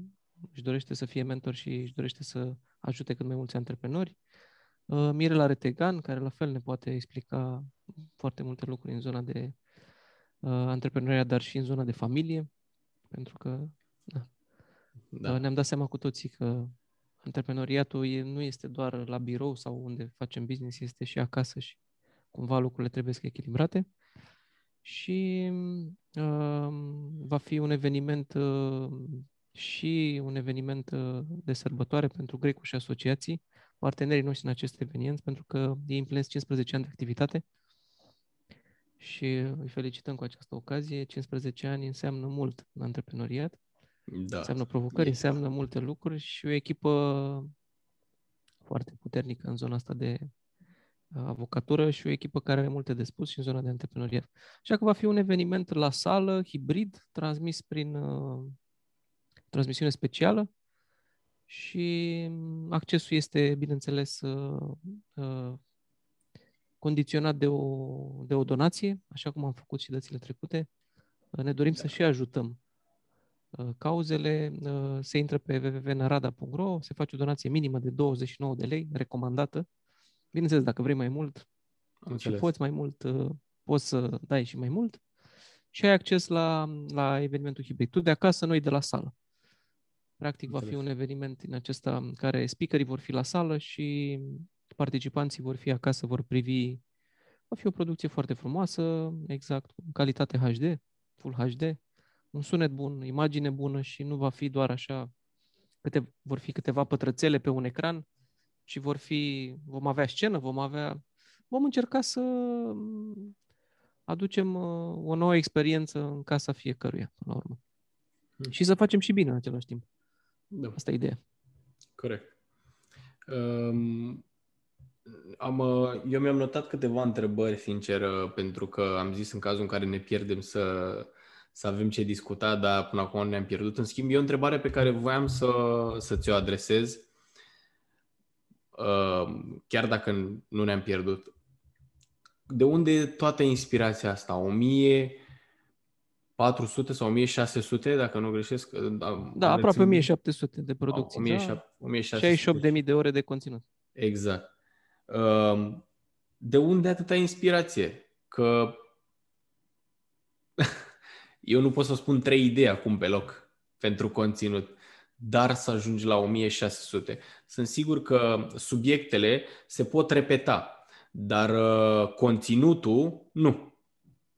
își dorește să fie mentor și își dorește să ajute cât mai mulți antreprenori. Uh, Mirela Retegan, care la fel ne poate explica foarte multe lucruri în zona de uh, antreprenoriat, dar și în zona de familie, pentru că da, Da. ne-am dat seama cu toții că antreprenoriatul e, nu este doar la birou sau unde facem business, este și acasă și cumva lucrurile trebuie să fie echilibrate. Și uh, va fi un eveniment uh, și un eveniment uh, de sărbătoare pentru Grecu și asociații, partenerii noștri în acest eveniment, pentru că ei împlinesc 15 ani de activitate și îi felicităm cu această ocazie. 15 ani înseamnă mult în antreprenoriat Da. înseamnă provocări, înseamnă multe lucruri și o echipă foarte puternică în zona asta de uh, avocatură și o echipă care are multe de spus și în zona de antreprenoriat. Așa că va fi un eveniment la sală, hibrid, transmis prin uh, transmisiune specială și mm, accesul este, bineînțeles, uh, uh, condiționat de o, de o donație, așa cum am făcut și dățile trecute. Uh, Ne dorim să și ajutăm uh, cauzele. Uh, Se intră pe www.narada.ro, se face o donație minimă de 29 de lei, recomandată. Bineînțeles, dacă vrei mai mult Am și înțeles. poți mai mult, uh, poți să dai și mai mult și ai acces la, la evenimentul hibrid. Tu de acasă, noi de la sală. Practic va fi Înțeles. un eveniment din acesta în care speakerii vor fi la sală și participanții vor fi acasă, vor privi. Va fi o producție foarte frumoasă, exact, cu calitate HD, Full HD, un sunet bun, imagine bună și nu va fi doar așa, câte, vor fi câteva pătrățele pe un ecran, ci vor fi, vom avea scenă, vom avea, vom încerca să mm, aducem uh, o nouă experiență în casa fiecăruia, până la urmă. Hmm. Și să facem și bine în același timp. Da. Asta e ideea. Corect. Um, am, uh, eu mi-am notat câteva întrebări, sincer, uh, pentru că am zis în cazul în care ne pierdem să, să avem ce discuta, dar până acum ne-am pierdut. În schimb, e o întrebare pe care voiam să, să ți-o adresez, uh, chiar dacă nu ne-am pierdut. De unde e toată inspirația asta? 1400 sau 1600, dacă nu greșesc? Da, aproape 1700 de producții. 1600. da? 68.000 de ore de conținut. Exact. Um, De unde atâta inspirație? Că eu nu pot să spun trei idei acum pe loc pentru conținut, dar să ajungi la 1600. Sunt sigur că subiectele se pot repeta, dar uh, conținutul nu.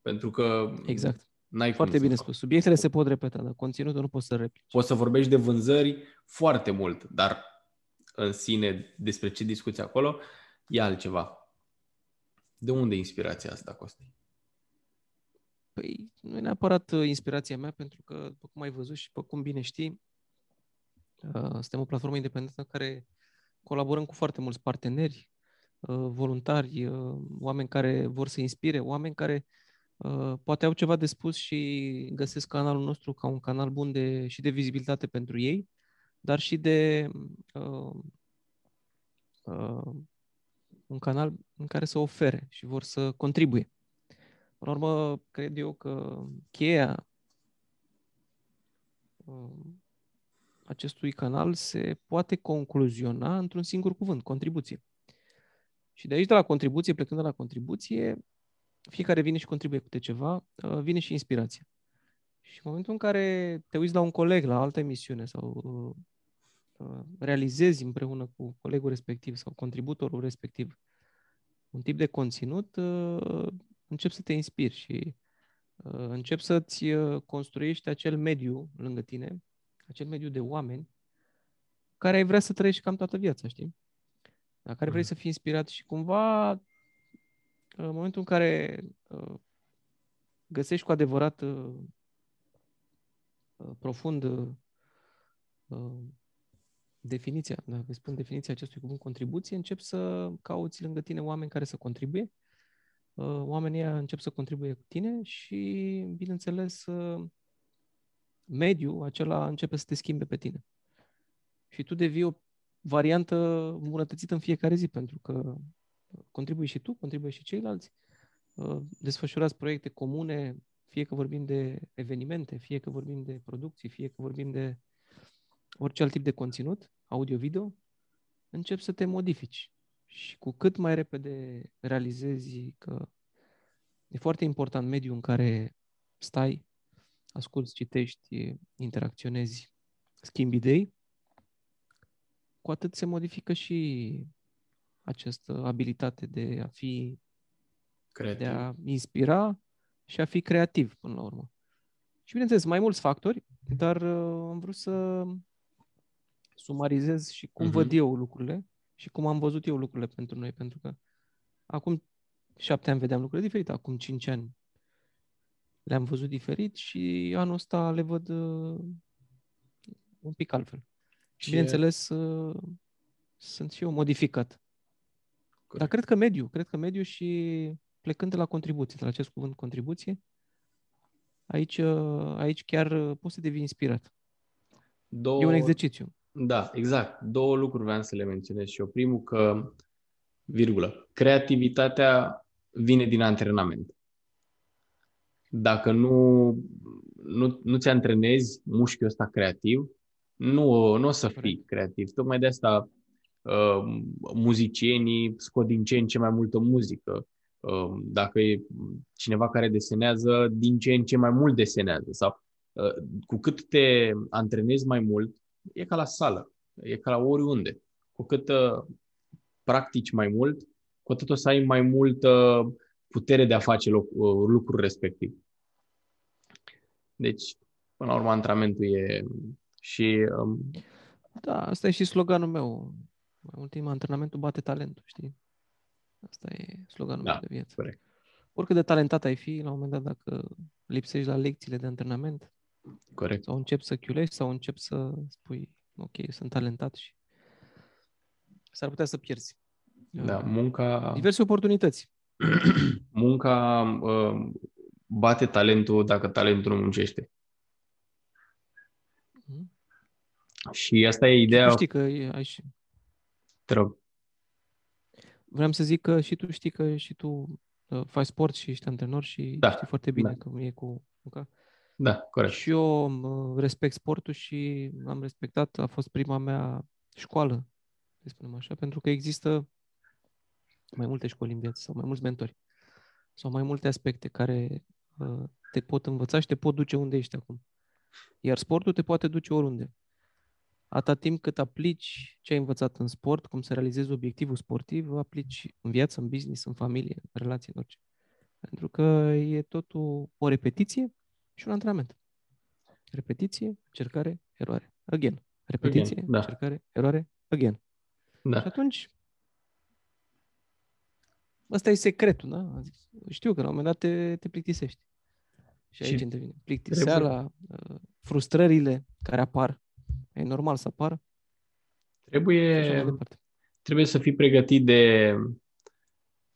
Pentru că Exact. n-ai Foarte cum bine să faci. spus. Subiectele se pot repeta, dar conținutul nu poți să replici. Poți să vorbești de vânzări foarte mult, dar în sine despre ce discuți acolo e altceva. De unde e inspirația asta, Costi? Păi nu e neapărat uh, inspirația mea, pentru că, după cum ai văzut și după cum bine știi, uh, suntem o platformă independentă în care colaborăm cu foarte mulți parteneri, uh, voluntari, uh, oameni care vor să inspire, oameni care uh, poate au ceva de spus și găsesc canalul nostru ca un canal bun de, și de vizibilitate pentru ei, dar și de uh, uh, un canal în care să ofere și vor să contribuie. Până la urmă, cred eu că cheia uh, acestui canal se poate concluziona într-un singur cuvânt, contribuție. Și de aici, de la contribuție, plecând de la contribuție, fiecare vine și contribuie cu ceva, uh, vine și inspirația. Și în momentul în care te uiți la un coleg, la altă emisiune sau uh, uh, realizezi împreună cu colegul respectiv sau contributorul respectiv un tip de conținut, uh, începi să te inspiri și uh, începi să-ți uh, construiești acel mediu lângă tine, acel mediu de oameni care ai vrea să trăiești cam toată viața, știi? La care vrei Mhm. să fii inspirat și cumva în momentul în care uh, găsești cu adevărat uh, uh, profund uh, uh, definiția, dacă spun definiția acestui cuvânt contribuție, încep să cauți lângă tine oameni care să contribuie, uh, oamenii ăia încep să contribuie cu tine și, bineînțeles, uh, mediul acela începe să te schimbe pe tine. Și tu devii o variantă îmbunătățită în fiecare zi, pentru că contribui și tu, contribui și ceilalți, uh, desfășurați proiecte comune, fie că vorbim de evenimente, fie că vorbim de producții, fie că vorbim de orice alt tip de conținut, audio-video, încep să te modifici. Și cu cât mai repede realizezi că e foarte important mediul în care stai, asculți, citești, interacționezi, schimbi idei, cu atât se modifică și această abilitate de a fi, Creativ. de a inspira și a fi creativ până la urmă. Și bineînțeles, mai mulți factori, dar uh, am vrut să sumarizez și cum uh-huh. văd eu lucrurile și cum am văzut eu lucrurile pentru noi, pentru că acum șapte ani vedeam lucruri diferite, acum cinci ani le-am văzut diferit și anul ăsta le văd uh, un pic altfel. Și, bineînțeles, uh, sunt și eu modificat. Corect. Dar cred că mediu, cred că mediu și plecând de la contribuție, de la acest cuvânt contribuție, aici, uh, aici chiar uh, poți să devii inspirat. Două... E un exercițiu. Da, exact. Două lucruri vreau să le menționez și eu. Primul că, virgulă, creativitatea vine din antrenament. Dacă nu, nu, nu ți antrenezi mușchiul ăsta creativ, nu, nu o să fii creativ. Tocmai de asta uh, muzicienii scot din ce în ce mai multă muzică. Uh, dacă e cineva care desenează, din ce în ce mai mult desenează. Sau uh, cu cât te antrenezi mai mult, e ca la sală, e ca la oriunde. Cu cât uh, practici mai mult, cu atât o să ai mai multă putere de a face loc, uh, lucrul respectiv. Deci, până la urmă, antrenamentul e și... Um... Da, asta e și sloganul meu. Ultima antrenamentul bate talentul, știi? Asta e sloganul da, meu de viață. Corect. Oricât de talentat ai fi, la un moment dat, dacă lipsești la lecțiile de antrenament, corect. sau încep să chiulești, sau încep să spui, ok, sunt talentat și s-ar putea să pierzi. Da, munca... Diverse oportunități. munca uh, bate talentul dacă talentul nu muncește. Și asta e ideea... Și tu știi că e, ai și... Te rog. Vreau să zic că și tu știi că și tu uh, faci sport și ești antrenor și da. știi foarte bine da. cum e cu munca. Da, corect. Și eu uh, respect sportul și am respectat, a fost prima mea școală, să spunem așa, pentru că există mai multe școli în viață sau mai mulți mentori sau mai multe aspecte care uh, te pot învăța și te pot duce unde ești acum. Iar sportul te poate duce oriunde atâta timp cât aplici ce ai învățat în sport, cum să realizezi obiectivul sportiv, aplici în viață, în business, în familie, în relații, în orice. Pentru că e totul o repetiție și un antrenament. Repetiție, încercare, eroare. Again. Repetiție, again, da. încercare, eroare, again. Da. Și atunci, ăsta e secretul, da? Știu că la un moment dat te, te plictisești. Și aici și intervine. Plictiseala, trebuie... Uh, frustrările care apar E normal să apară. Trebuie, trebuie să fii pregătit de,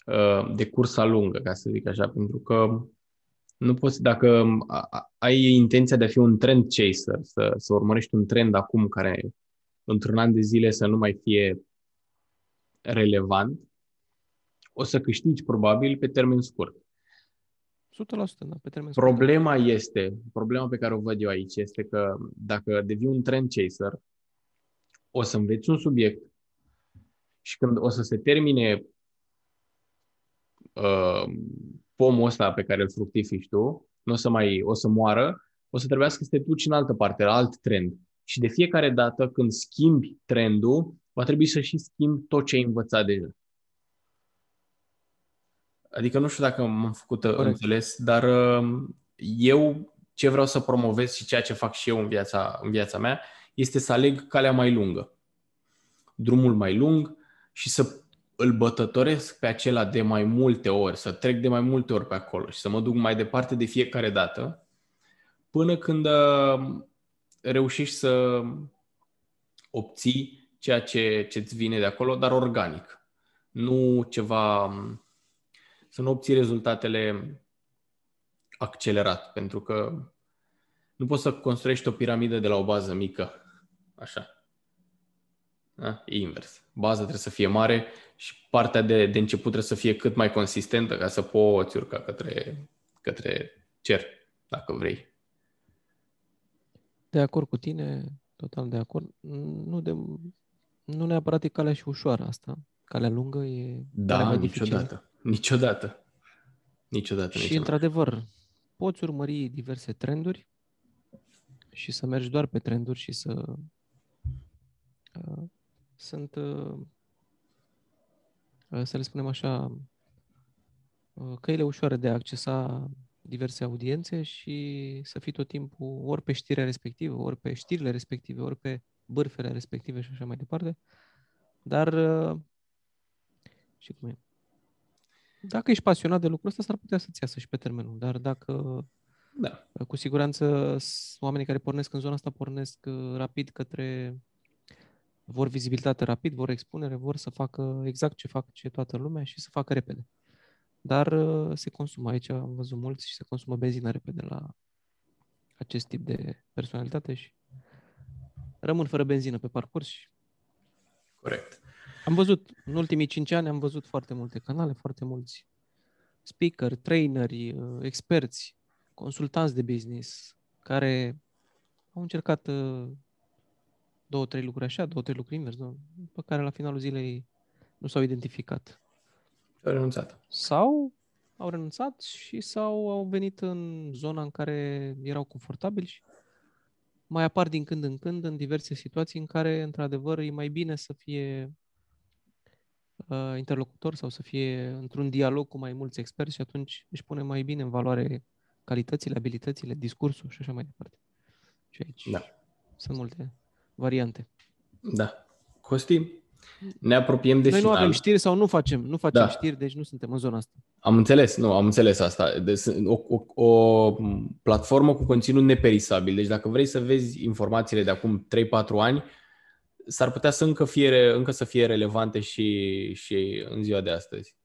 uh, de cursa lungă, ca să zic așa, pentru că nu poți, dacă ai intenția de a fi un trend chaser, să, să urmărești un trend acum care într-un an de zile să nu mai fie relevant, o să câștigi probabil pe termen scurt. 100%, da, pe termen Problema scurt. este, problema pe care o văd eu aici este că dacă devii un trend chaser, o să înveți un subiect și când o să se termine uh, pomul ăsta pe care îl fructifici tu, nu o să mai, o să moară, o să trebuiască să te duci în altă parte, la alt trend. Și de fiecare dată când schimbi trendul, va trebui să și schimbi tot ce ai învățat deja. Adică nu știu dacă m-am făcut uh, Corect. înțeles, dar uh, eu ce vreau să promovez și ceea ce fac și eu în viața, în viața mea este să aleg calea mai lungă, drumul mai lung și să îl bătătoresc pe acela de mai multe ori, să trec de mai multe ori pe acolo și să mă duc mai departe de fiecare dată, până când uh, reușești să obții ceea ce îți vine de acolo, dar organic. Nu ceva um, să nu obții rezultatele accelerat, pentru că nu poți să construiești o piramidă de la o bază mică. Așa. Da? E invers. baza trebuie să fie mare și partea de, de început trebuie să fie cât mai consistentă ca să poți urca către, către cer, dacă vrei. De acord cu tine, total de acord. Nu, de, nu neapărat e calea și ușoară asta. Calea lungă e Da, calea mai niciodată. dificilă. Niciodată. Niciodată. Și, niciodată. într-adevăr, poți urmări diverse trenduri și să mergi doar pe trenduri și să... Uh, sunt, uh, uh, să le spunem așa, uh, căile ușoare de a accesa diverse audiențe și să fii tot timpul ori pe știrea respectivă, ori pe știrile respective, ori pe bârfele respective și așa mai departe. Dar, uh, și cum e? Dacă ești pasionat de lucrul ăsta, s-ar putea să-ți iasă și pe termenul. Dar dacă Da. cu siguranță s- oamenii care pornesc în zona asta pornesc uh, rapid către vor vizibilitate rapid, vor expunere, vor să facă exact ce fac ce toată lumea și să facă repede. Dar uh, se consumă aici, am văzut mulți și se consumă benzină repede la acest tip de personalitate și rămân fără benzină pe parcurs și Corect. am văzut, în ultimii cinci ani am văzut foarte multe canale, foarte mulți speaker, traineri, uh, experți, consultanți de business care au încercat uh, două, trei lucruri așa, două, trei lucruri invers, nu? pe care la finalul zilei nu s-au identificat. Au renunțat. Sau au renunțat și sau au venit în zona în care erau confortabili și mai apar din când în când în diverse situații în care, într-adevăr, e mai bine să fie uh, interlocutor sau să fie într-un dialog cu mai mulți experți și atunci își pune mai bine în valoare calitățile, abilitățile, discursul și așa mai departe. Și aici Da. sunt multe variante. Da. Costi, ne apropiem de Noi final. nu avem știri sau nu facem, nu facem Da. știri, deci nu suntem în zona asta. Am înțeles, nu, am înțeles asta. Deci, o, o, o platformă cu conținut neperisabil. Deci dacă vrei să vezi informațiile de acum 3-4 ani, s-ar putea să încă, fie, încă să fie relevante și, și în ziua de astăzi.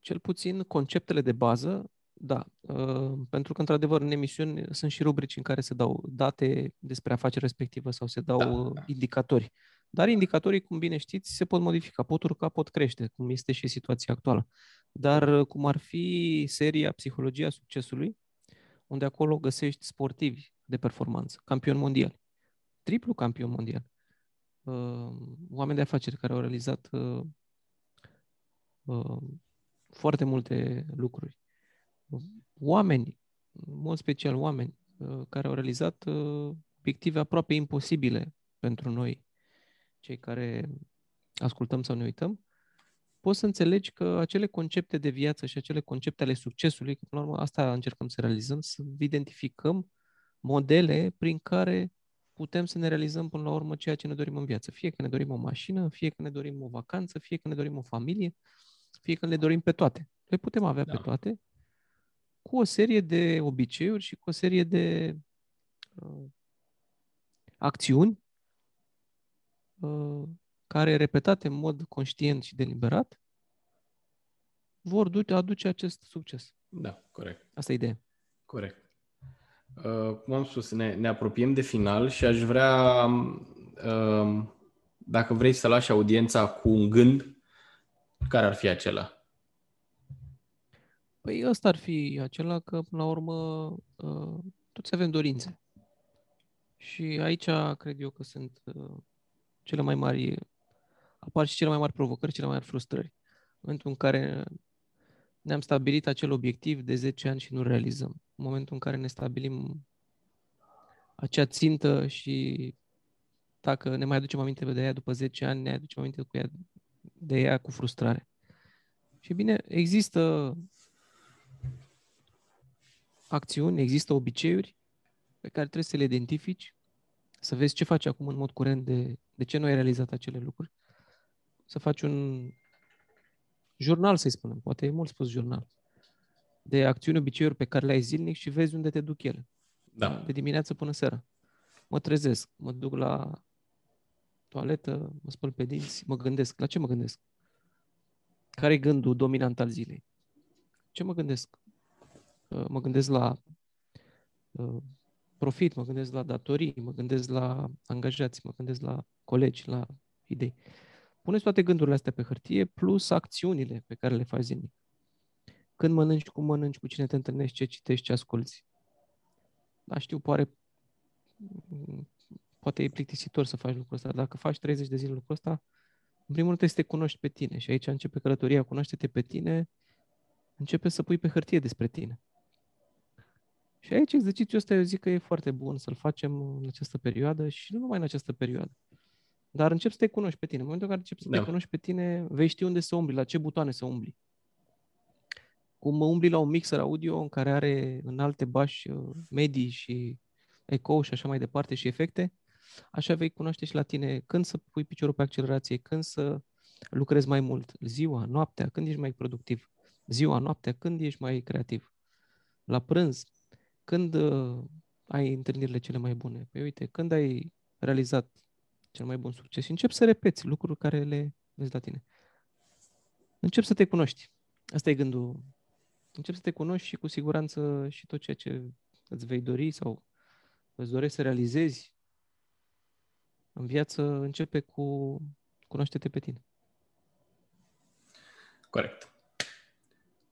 cel puțin conceptele de bază, da, uh, pentru că, într-adevăr, în emisiuni sunt și rubrici în care se dau date despre afacerea respectivă sau se dau Da, uh, da. indicatori. Dar indicatorii, cum bine știți, se pot modifica, pot urca, pot crește, cum este și situația actuală. Dar uh, cum ar fi seria Psihologia Succesului, unde acolo găsești sportivi de performanță, campioni mondiali, triplu campion mondial, uh, oameni de afaceri care au realizat uh, uh, foarte multe lucruri. Oameni, în mod special oameni, uh, care au realizat uh, obiective aproape imposibile pentru noi, cei care ascultăm sau ne uităm, poți să înțelegi că acele concepte de viață și acele concepte ale succesului, că până la urmă asta încercăm să realizăm, să identificăm modele prin care putem să ne realizăm până la urmă ceea ce ne dorim în viață. Fie că ne dorim o mașină, fie că ne dorim o vacanță, fie că ne dorim o familie, fie că le dorim pe toate. Le putem avea Da. pe toate cu o serie de obiceiuri și cu o serie de uh, acțiuni uh, care, repetate în mod conștient și deliberat, vor du- aduce acest succes. Da, corect. Asta e ideea. Corect. Uh, cum am spus, ne, ne apropiem de final și aș vrea, uh, dacă vrei să lași audiența cu un gând, care ar fi acela? Păi ăsta ar fi acela că, până la urmă, uh, toți avem dorințe. Și aici cred eu că sunt uh, cele mai mari, apar și cele mai mari provocări, cele mai mari frustrări. În momentul în care ne-am stabilit acel obiectiv de 10 ani și nu realizăm. În momentul în care ne stabilim acea țintă și dacă ne mai aducem aminte de ea după 10 ani, ne aducem aminte cu ea, de ea cu frustrare. Și bine, există acțiuni, există obiceiuri pe care trebuie să le identifici, să vezi ce faci acum în mod curent, de, de ce nu ai realizat acele lucruri, să faci un jurnal, să-i spunem, poate e mult spus jurnal, de acțiuni, obiceiuri pe care le ai zilnic și vezi unde te duc ele, Da. de dimineață până seara. Mă trezesc, mă duc la toaletă, mă spăl pe dinți, mă gândesc. La ce mă gândesc? Care e gândul dominant al zilei? Ce mă gândesc? Uh, Mă gândesc la uh, profit, mă gândesc la datorii, mă gândesc la angajați, mă gândesc la colegi, la idei. puneți toate gândurile astea pe hârtie, plus acțiunile pe care le faci zilnic. Când mănânci, cum mănânci, cu cine te întâlnești, ce citești, ce asculți. Da, știu, poate, poate e plictisitor să faci lucrul ăsta. Dacă faci 30 de zile lucrul ăsta, în primul rând trebuie să te cunoști pe tine. Și aici începe călătoria, cunoaște-te pe tine, începe să pui pe hârtie despre tine. Și aici exercițiul ăsta eu zic că e foarte bun să-l facem în această perioadă și nu numai în această perioadă. Dar încep să te cunoști pe tine. În momentul în care începi să da. te cunoști pe tine, vei ști unde să umbli, la ce butoane să umbli. Cum umbli la un mixer audio în care are în alte bași uh, medii și eco și așa mai departe și efecte, așa vei cunoaște și la tine când să pui piciorul pe accelerație, când să lucrezi mai mult, ziua, noaptea, când ești mai productiv, ziua, noaptea, când ești mai creativ, la prânz, când uh, ai întâlnirile cele mai bune. Păi uite, când ai realizat cel mai bun succes și începi să repeți lucruri care le vezi la tine. Încep să te cunoști. Asta e gândul. Încep să te cunoști și cu siguranță și tot ceea ce îți vei dori sau îți dorești să realizezi în viață începe cu cunoaște-te pe tine. Corect.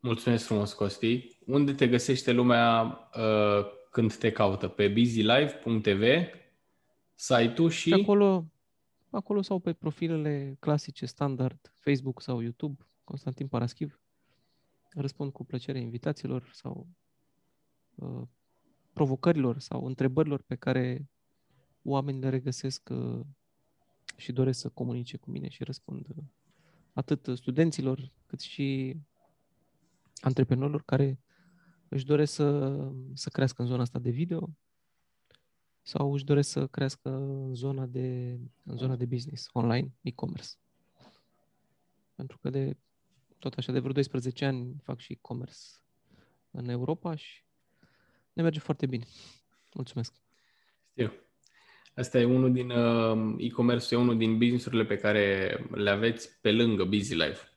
Mulțumesc frumos, Costi. Unde te găsește lumea uh, când te caută? Pe busylive.tv, site-ul și... Pe acolo, acolo sau pe profilele clasice, standard, Facebook sau YouTube, Constantin Paraschiv. Răspund cu plăcere invitațiilor sau uh, provocărilor sau întrebărilor pe care oamenii le regăsesc uh, și doresc să comunice cu mine și răspund uh, atât studenților cât și antreprenorilor care își doresc să, să crească în zona asta de video sau își doresc să crească în zona de, în zona de business, online, e-commerce. Pentru că de tot așa de vreo 12 ani fac și e-commerce în Europa și ne merge foarte bine. Mulțumesc. Știu. Asta e unul din uh, e-commerce, e unul din businessurile pe care le aveți pe lângă Busy Life.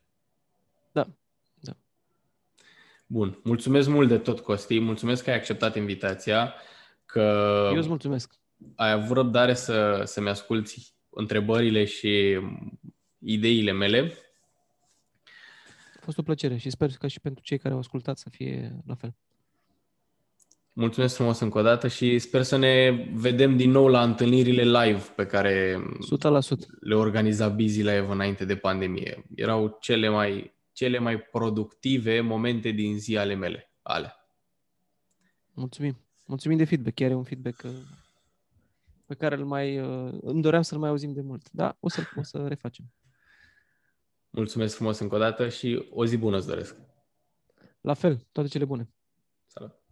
Da, Bun. Mulțumesc mult de tot, Costi. Mulțumesc că ai acceptat invitația. Că Eu îți mulțumesc. Ai avut răbdare să, să-mi asculti întrebările și ideile mele. A fost o plăcere și sper că și pentru cei care au ascultat să fie la fel. Mulțumesc frumos încă o dată și sper să ne vedem din nou la întâlnirile live pe care 100%. le organiza Busy Live înainte de pandemie. Erau cele mai cele mai productive momente din zi ale mele. Ale. Mulțumim. Mulțumim de feedback. Chiar e un feedback uh, pe care îl mai, uh, îmi doream să-l mai auzim de mult. Da, o să, o să refacem. Mulțumesc frumos încă o dată și o zi bună îți doresc. La fel, toate cele bune. Salut!